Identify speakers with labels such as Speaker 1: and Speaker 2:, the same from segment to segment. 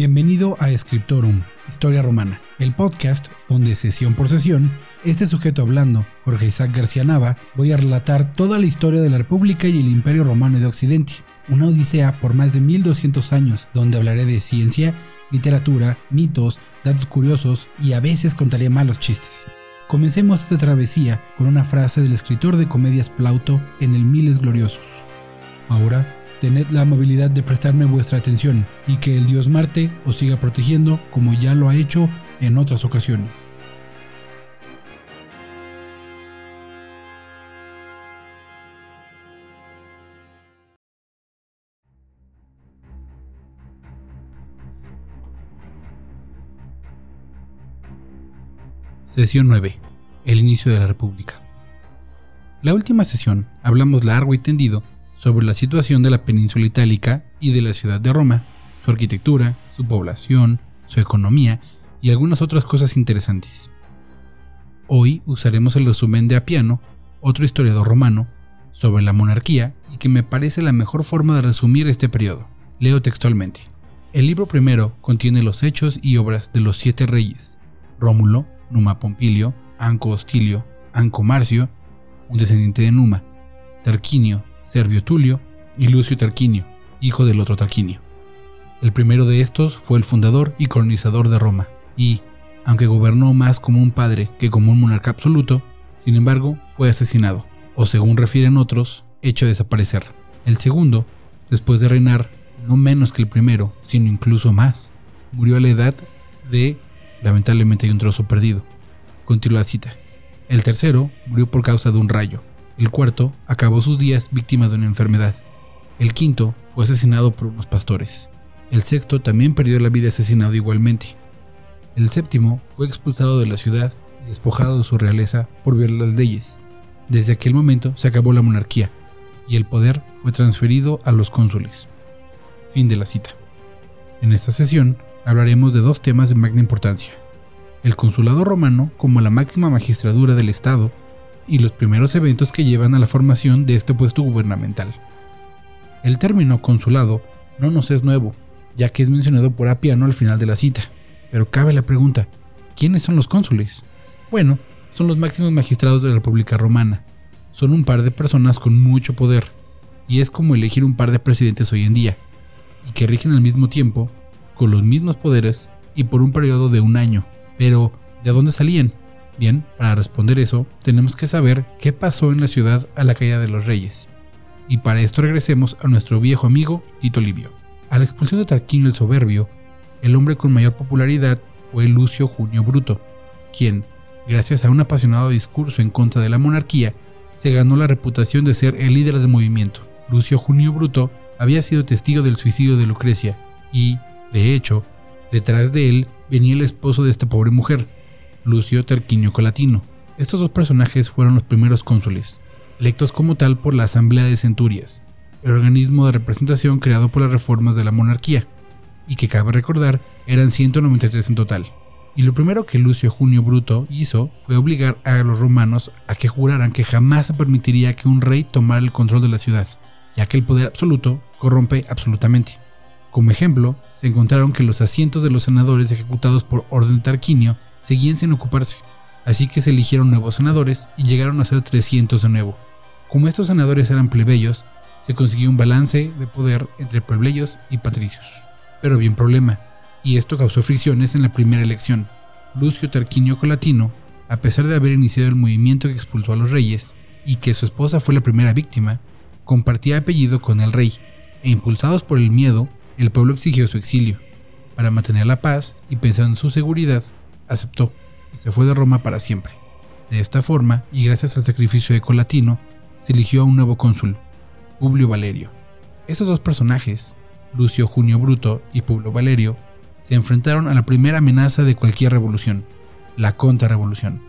Speaker 1: Bienvenido a Scriptorum, Historia Romana, el podcast donde sesión por sesión, este sujeto hablando, Jorge Isaac García Nava, voy a relatar toda la historia de la República y el Imperio Romano de Occidente, una odisea por más de 1200 años donde hablaré de ciencia, literatura, mitos, datos curiosos y a veces contaré malos chistes. Comencemos esta travesía con una frase del escritor de comedias Plauto en el Miles Gloriosos. Ahora tened la amabilidad de prestarme vuestra atención y que el dios Marte os siga protegiendo como ya lo ha hecho en otras ocasiones. Sesión 9. El inicio de la República. La última sesión hablamos largo y tendido sobre la situación de la península itálica y de la ciudad de Roma, su arquitectura, su población, su economía y algunas otras cosas interesantes. Hoy usaremos el resumen de Apiano, otro historiador romano, sobre la monarquía y que me parece la mejor forma de resumir este periodo. Leo textualmente. El libro primero contiene los hechos y obras de los siete reyes, Rómulo, Numa Pompilio, Anco Hostilio, Anco Marcio, un descendiente de Numa, Tarquinio, Servio Tulio y Lucio Tarquinio, hijo del otro Tarquinio. El primero de estos fue el fundador y colonizador de Roma, y, aunque gobernó más como un padre que como un monarca absoluto, sin embargo fue asesinado, o según refieren otros, hecho desaparecer. El segundo, después de reinar no menos que el primero, sino incluso más, murió a la edad de, lamentablemente hay un trozo perdido. Continúa la cita. El tercero murió por causa de un rayo, el cuarto acabó sus días víctima de una enfermedad. El quinto fue asesinado por unos pastores. El sexto también perdió la vida asesinado igualmente. El séptimo fue expulsado de la ciudad y despojado de su realeza por violar las leyes. Desde aquel momento se acabó la monarquía y el poder fue transferido a los cónsules. Fin de la cita. En esta sesión hablaremos de dos temas de magna importancia. El consulado romano como la máxima magistratura del Estado y los primeros eventos que llevan a la formación de este puesto gubernamental. El término consulado no nos es nuevo, ya que es mencionado por Apiano al final de la cita, pero cabe la pregunta, ¿quiénes son los cónsules? Bueno, son los máximos magistrados de la República Romana. Son un par de personas con mucho poder, y es como elegir un par de presidentes hoy en día, y que rigen al mismo tiempo, con los mismos poderes y por un periodo de un año. Pero, ¿de dónde salían? Bien, para responder eso, tenemos que saber qué pasó en la ciudad a la caída de los reyes. Y para esto regresemos a nuestro viejo amigo Tito Livio. A la expulsión de Tarquinio el Soberbio, el hombre con mayor popularidad fue Lucio Junio Bruto, quien, gracias a un apasionado discurso en contra de la monarquía, se ganó la reputación de ser el líder del movimiento. Lucio Junio Bruto había sido testigo del suicidio de Lucrecia y, de hecho, detrás de él venía el esposo de esta pobre mujer, Lucio Tarquinio Colatino. Estos dos personajes fueron los primeros cónsules, electos como tal por la Asamblea de Centurias, el organismo de representación creado por las reformas de la monarquía, y que cabe recordar eran 193 en total. Y lo primero que Lucio Junio Bruto hizo fue obligar a los romanos a que juraran que jamás se permitiría que un rey tomara el control de la ciudad, ya que el poder absoluto corrompe absolutamente. Como ejemplo, se encontraron que los asientos de los senadores ejecutados por orden de Tarquinio seguían sin ocuparse, así que se eligieron nuevos senadores y llegaron a ser 300 de nuevo. Como estos senadores eran plebeyos, se consiguió un balance de poder entre plebeyos y patricios. Pero había un problema, y esto causó fricciones en la primera elección. Lucio Tarquinio Colatino, a pesar de haber iniciado el movimiento que expulsó a los reyes, y que su esposa fue la primera víctima, compartía apellido con el rey, e impulsados por el miedo, el pueblo exigió su exilio. Para mantener la paz y pensando en su seguridad, aceptó y se fue de Roma para siempre. De esta forma, y gracias al sacrificio de Colatino, se eligió a un nuevo cónsul, Publio Valerio. Esos dos personajes, Lucio Junio Bruto y Publio Valerio, se enfrentaron a la primera amenaza de cualquier revolución, la contrarrevolución.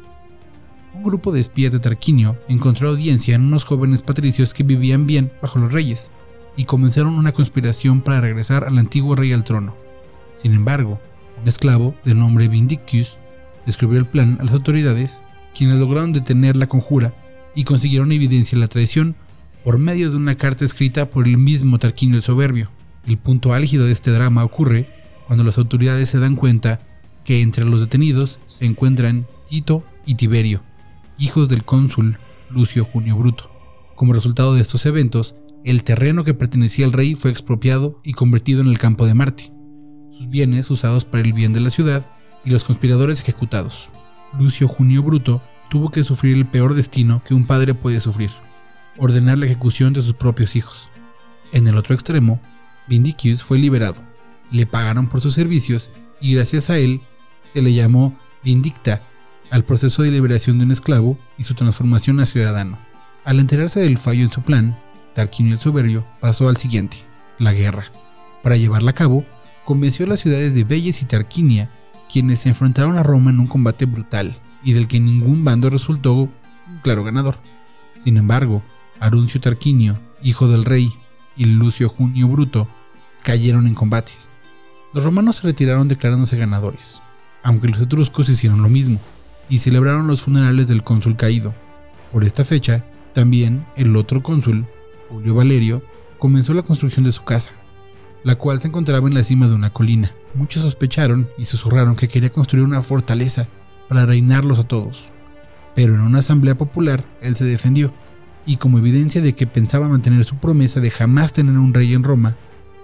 Speaker 1: Un grupo de espías de Tarquinio encontró audiencia en unos jóvenes patricios que vivían bien bajo los reyes y comenzaron una conspiración para regresar al antiguo rey al trono. Sin embargo, un esclavo de nombre Vindictius describió el plan a las autoridades, quienes lograron detener la conjura y consiguieron evidencia de la traición por medio de una carta escrita por el mismo Tarquinio el Soberbio. El punto álgido de este drama ocurre cuando las autoridades se dan cuenta que entre los detenidos se encuentran Tito y Tiberio, hijos del cónsul Lucio Junio Bruto. Como resultado de estos eventos, el terreno que pertenecía al rey fue expropiado y convertido en el campo de Marte, sus bienes usados para el bien de la ciudad y los conspiradores ejecutados. Lucio Junio Bruto tuvo que sufrir el peor destino que un padre puede sufrir, ordenar la ejecución de sus propios hijos. En el otro extremo, Vindicius fue liberado, le pagaron por sus servicios y gracias a él se le llamó Vindicta al proceso de liberación de un esclavo y su transformación a ciudadano. Al enterarse del fallo en su plan, Tarquinio el Soberbio pasó al siguiente, la guerra. Para llevarla a cabo, convenció a las ciudades de Belles y Tarquinia, quienes se enfrentaron a Roma en un combate brutal y del que ningún bando resultó un claro ganador. Sin embargo, Aruncio Tarquinio, hijo del rey, y Lucio Junio Bruto cayeron en combates. Los romanos se retiraron declarándose ganadores, aunque los etruscos hicieron lo mismo y celebraron los funerales del cónsul caído. Por esta fecha, también el otro cónsul, Julio Valerio, comenzó la construcción de su casa, la cual se encontraba en la cima de una colina. Muchos sospecharon y susurraron que quería construir una fortaleza para reinarlos a todos. Pero en una asamblea popular él se defendió, y como evidencia de que pensaba mantener su promesa de jamás tener un rey en Roma,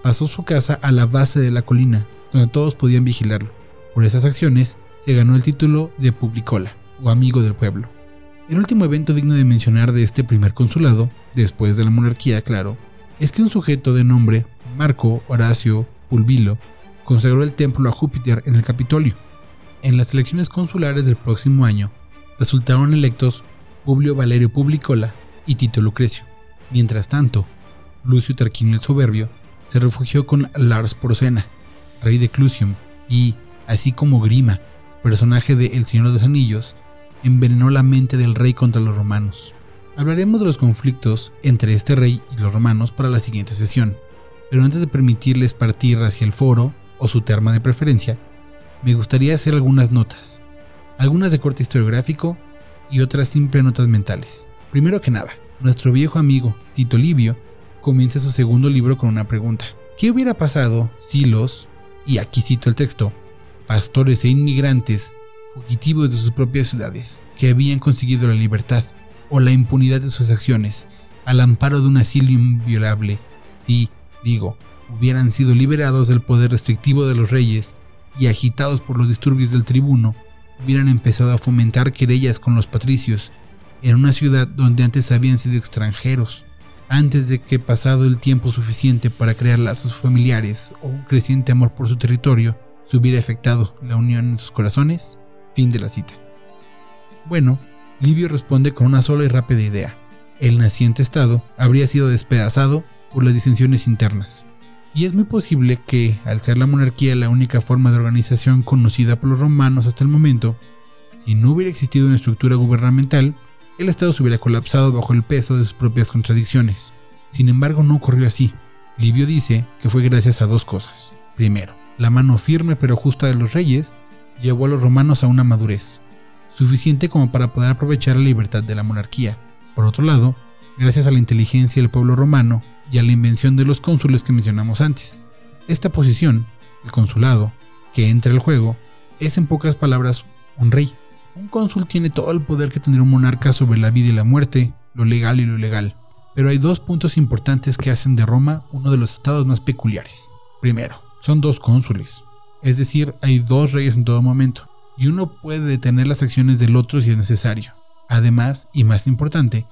Speaker 1: pasó su casa a la base de la colina, donde todos podían vigilarlo. Por esas acciones se ganó el título de Publicola, o amigo del pueblo. El último evento digno de mencionar de este primer consulado, después de la monarquía, claro, es que un sujeto de nombre Marco Horacio Pulvilo consagró el templo a Júpiter en el Capitolio. En las elecciones consulares del próximo año, resultaron electos Publio Valerio Publicola y Tito Lucrecio. Mientras tanto, Lucio Tarquinio el Soberbio se refugió con Lars Porcena, rey de Clusium, y, así como Grima, personaje de El Señor de los Anillos, envenenó la mente del rey contra los romanos. Hablaremos de los conflictos entre este rey y los romanos para la siguiente sesión, pero antes de permitirles partir hacia el foro o su terma de preferencia, me gustaría hacer algunas notas, algunas de corte historiográfico y otras simples notas mentales. Primero que nada, nuestro viejo amigo Tito Livio comienza su segundo libro con una pregunta. ¿Qué hubiera pasado si los, y aquí cito el texto, pastores e inmigrantes fugitivos de sus propias ciudades, que habían conseguido la libertad o la impunidad de sus acciones, al amparo de un asilo inviolable, si, digo, hubieran sido liberados del poder restrictivo de los reyes y agitados por los disturbios del tribuno, hubieran empezado a fomentar querellas con los patricios en una ciudad donde antes habían sido extranjeros, antes de que pasado el tiempo suficiente para crear lazos familiares o un creciente amor por su territorio se hubiera efectuado la unión en sus corazones? Fin de la cita. Bueno, Livio responde con una sola y rápida idea. El naciente Estado habría sido despedazado por las disensiones internas. Y es muy posible que, al ser la monarquía la única forma de organización conocida por los romanos hasta el momento, si no hubiera existido una estructura gubernamental, el Estado se hubiera colapsado bajo el peso de sus propias contradicciones. Sin embargo, no ocurrió así. Livio dice que fue gracias a dos cosas. Primero, la mano firme pero justa de los reyes llevó a los romanos a una madurez, suficiente como para poder aprovechar la libertad de la monarquía. Por otro lado, gracias a la inteligencia del pueblo romano y a la invención de los cónsules que mencionamos antes. Esta posición, el consulado, que entra al juego, es en pocas palabras un rey. Un cónsul tiene todo el poder que tendría un monarca sobre la vida y la muerte, lo legal y lo ilegal. Pero hay dos puntos importantes que hacen de Roma uno de los estados más peculiares. Primero, son dos cónsules, es decir, hay dos reyes en todo momento, y uno puede detener las acciones del otro si es necesario. Además, y más importante,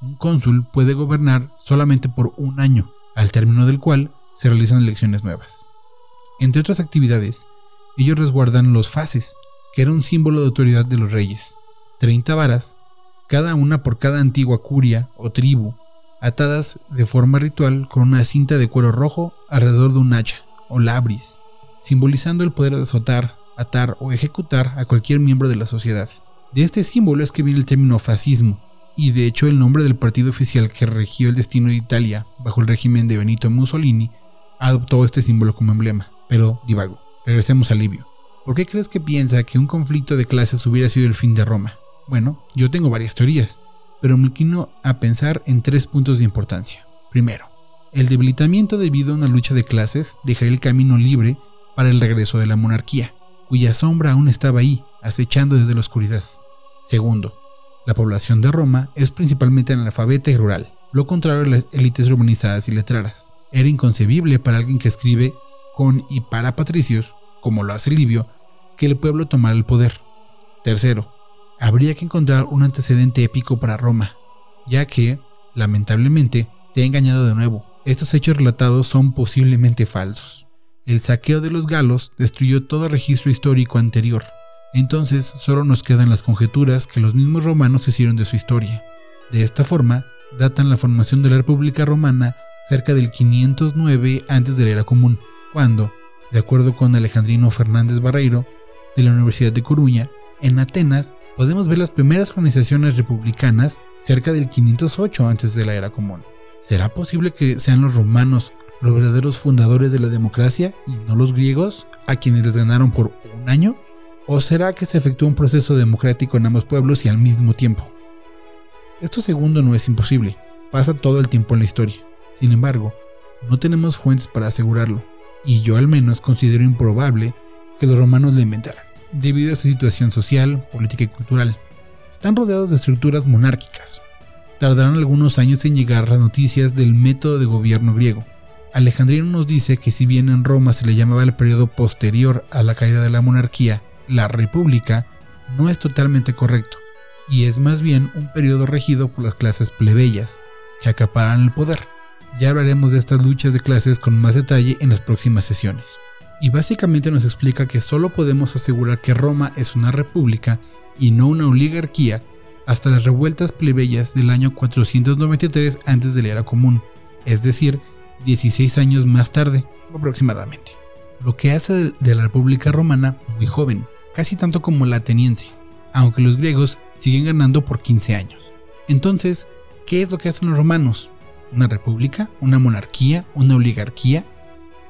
Speaker 1: un cónsul puede gobernar solamente por un año, al término del cual se realizan elecciones nuevas. Entre otras actividades, ellos resguardan los fases, que era un símbolo de autoridad de los reyes. 30 varas, cada una por cada antigua curia o tribu, atadas de forma ritual con una cinta de cuero rojo alrededor de un hacha o labris, simbolizando el poder de azotar, atar o ejecutar a cualquier miembro de la sociedad. De este símbolo es que viene el término fascismo, y de hecho el nombre del partido oficial que regió el destino de Italia bajo el régimen de Benito Mussolini adoptó este símbolo como emblema. Pero divago, regresemos a Livio. ¿Por qué crees que piensa que un conflicto de clases hubiera sido el fin de Roma? Bueno, yo tengo varias teorías, pero me inclino a pensar en tres puntos de importancia. Primero, el debilitamiento debido a una lucha de clases dejaría el camino libre para el regreso de la monarquía, cuya sombra aún estaba ahí, acechando desde la oscuridad. Segundo, la población de Roma es principalmente analfabeta y rural, lo contrario a las élites urbanizadas y letradas. Era inconcebible para alguien que escribe con y para patricios, como lo hace Livio, que el pueblo tomara el poder. Tercero, habría que encontrar un antecedente épico para Roma, ya que, lamentablemente, te ha engañado de nuevo. Estos hechos relatados son posiblemente falsos. El saqueo de los galos destruyó todo registro histórico anterior. Entonces solo nos quedan las conjeturas que los mismos romanos hicieron de su historia. De esta forma, datan la formación de la República Romana cerca del 509 antes de la era común, cuando, de acuerdo con Alejandrino Fernández Barreiro, de la Universidad de Coruña, en Atenas podemos ver las primeras organizaciones republicanas cerca del 508 antes de la era común. ¿Será posible que sean los romanos los verdaderos fundadores de la democracia y no los griegos, a quienes les ganaron por un año? ¿O será que se efectuó un proceso democrático en ambos pueblos y al mismo tiempo? Esto segundo no es imposible, pasa todo el tiempo en la historia. Sin embargo, no tenemos fuentes para asegurarlo, y yo al menos considero improbable que los romanos la inventaran, debido a su situación social, política y cultural. Están rodeados de estructuras monárquicas. Tardarán algunos años en llegar las noticias del método de gobierno griego. Alejandrino nos dice que si bien en Roma se le llamaba el periodo posterior a la caída de la monarquía, la república, no es totalmente correcto, y es más bien un periodo regido por las clases plebeyas, que acaparan el poder. Ya hablaremos de estas luchas de clases con más detalle en las próximas sesiones y básicamente nos explica que solo podemos asegurar que Roma es una república y no una oligarquía hasta las revueltas plebeyas del año 493 antes de la era común, es decir, 16 años más tarde aproximadamente, lo que hace de la República Romana muy joven, casi tanto como la ateniense, aunque los griegos siguen ganando por 15 años. Entonces, ¿qué es lo que hacen los romanos? ¿Una república? ¿Una monarquía? ¿Una oligarquía?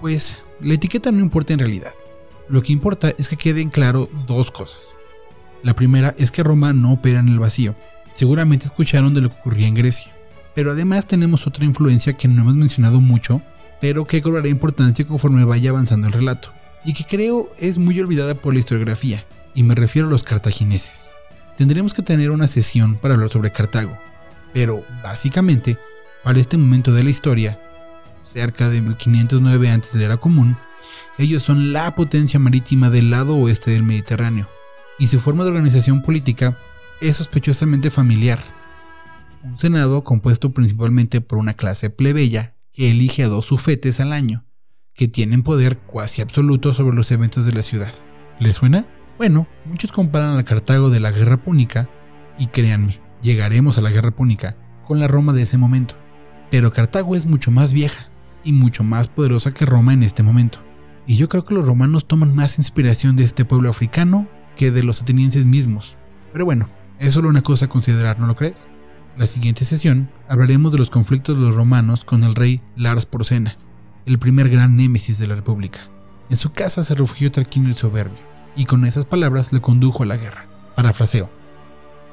Speaker 1: Pues la etiqueta no importa en realidad. Lo que importa es que queden claro dos cosas. La primera es que Roma no opera en el vacío. Seguramente escucharon de lo que ocurría en Grecia. Pero además tenemos otra influencia que no hemos mencionado mucho, pero que cobrará importancia conforme vaya avanzando el relato, y que creo es muy olvidada por la historiografía, y me refiero a los cartagineses. Tendremos que tener una sesión para hablar sobre Cartago, pero básicamente, para este momento de la historia, cerca de 1509 antes de la era común, ellos son la potencia marítima del lado oeste del Mediterráneo, y su forma de organización política es sospechosamente familiar. Un senado compuesto principalmente por una clase plebeya que elige a dos sufetes al año, que tienen poder cuasi absoluto sobre los eventos de la ciudad. ¿Les suena? Bueno, muchos comparan al Cartago de la Guerra Púnica, y créanme, llegaremos a la Guerra Púnica con la Roma de ese momento. Pero Cartago es mucho más vieja, y mucho más poderosa que Roma en este momento. Y yo creo que los romanos toman más inspiración de este pueblo africano que de los atenienses mismos. Pero bueno, es solo una cosa a considerar, ¿no lo crees? La siguiente sesión hablaremos de los conflictos de los romanos con el rey Lars Porcena, el primer gran némesis de la república. En su casa se refugió Tarquinio el soberbio, y con esas palabras le condujo a la guerra. Parafraseo.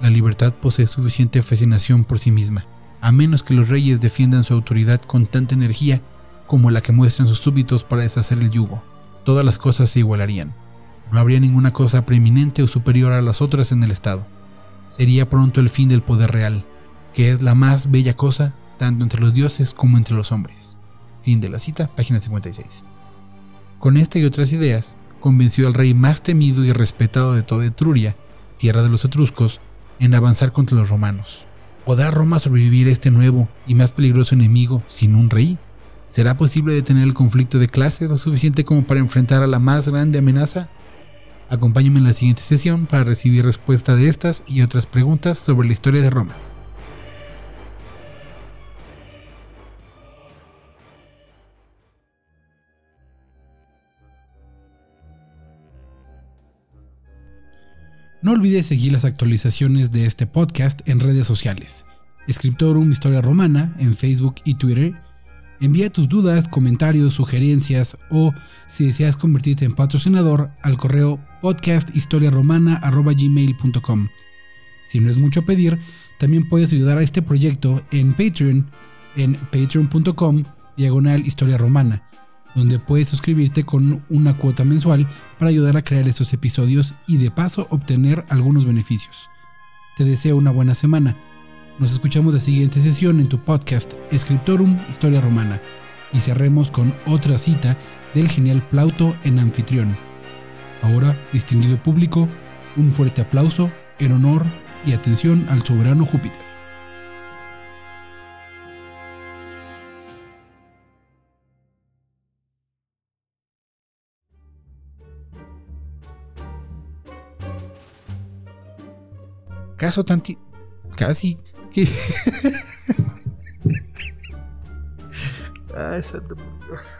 Speaker 1: La libertad posee suficiente fascinación por sí misma, a menos que los reyes defiendan su autoridad con tanta energía como la que muestran sus súbditos para deshacer el yugo. Todas las cosas se igualarían. No habría ninguna cosa preeminente o superior a las otras en el Estado. Sería pronto el fin del poder real, que es la más bella cosa tanto entre los dioses como entre los hombres. Fin de la cita, página 56. Con esta y otras ideas, convenció al rey más temido y respetado de toda Etruria, tierra de los etruscos, en avanzar contra los romanos. ¿Podrá Roma sobrevivir a este nuevo y más peligroso enemigo sin un rey? ¿Será posible detener el conflicto de clases lo suficiente como para enfrentar a la más grande amenaza? Acompáñame en la siguiente sesión para recibir respuesta de estas y otras preguntas sobre la historia de Roma. No olvides seguir las actualizaciones de este podcast en redes sociales. Escriptorum Historia Romana en Facebook y Twitter Envía tus dudas, comentarios, sugerencias o si deseas convertirte en patrocinador al correo podcasthistoriaromana.gmail.com. Si no es mucho pedir, también puedes ayudar a este proyecto en Patreon en patreon.com diagonal historia romana. Donde puedes suscribirte con una cuota mensual para ayudar a crear estos episodios y de paso obtener algunos beneficios. Te deseo una buena semana. Nos escuchamos la siguiente sesión en tu podcast Scriptorum Historia Romana y cerremos con otra cita del genial Plauto en anfitrión. Ahora, distinguido público, un fuerte aplauso en honor y atención al soberano Júpiter. Caso tanti... Casi... Ay, santo por Dios.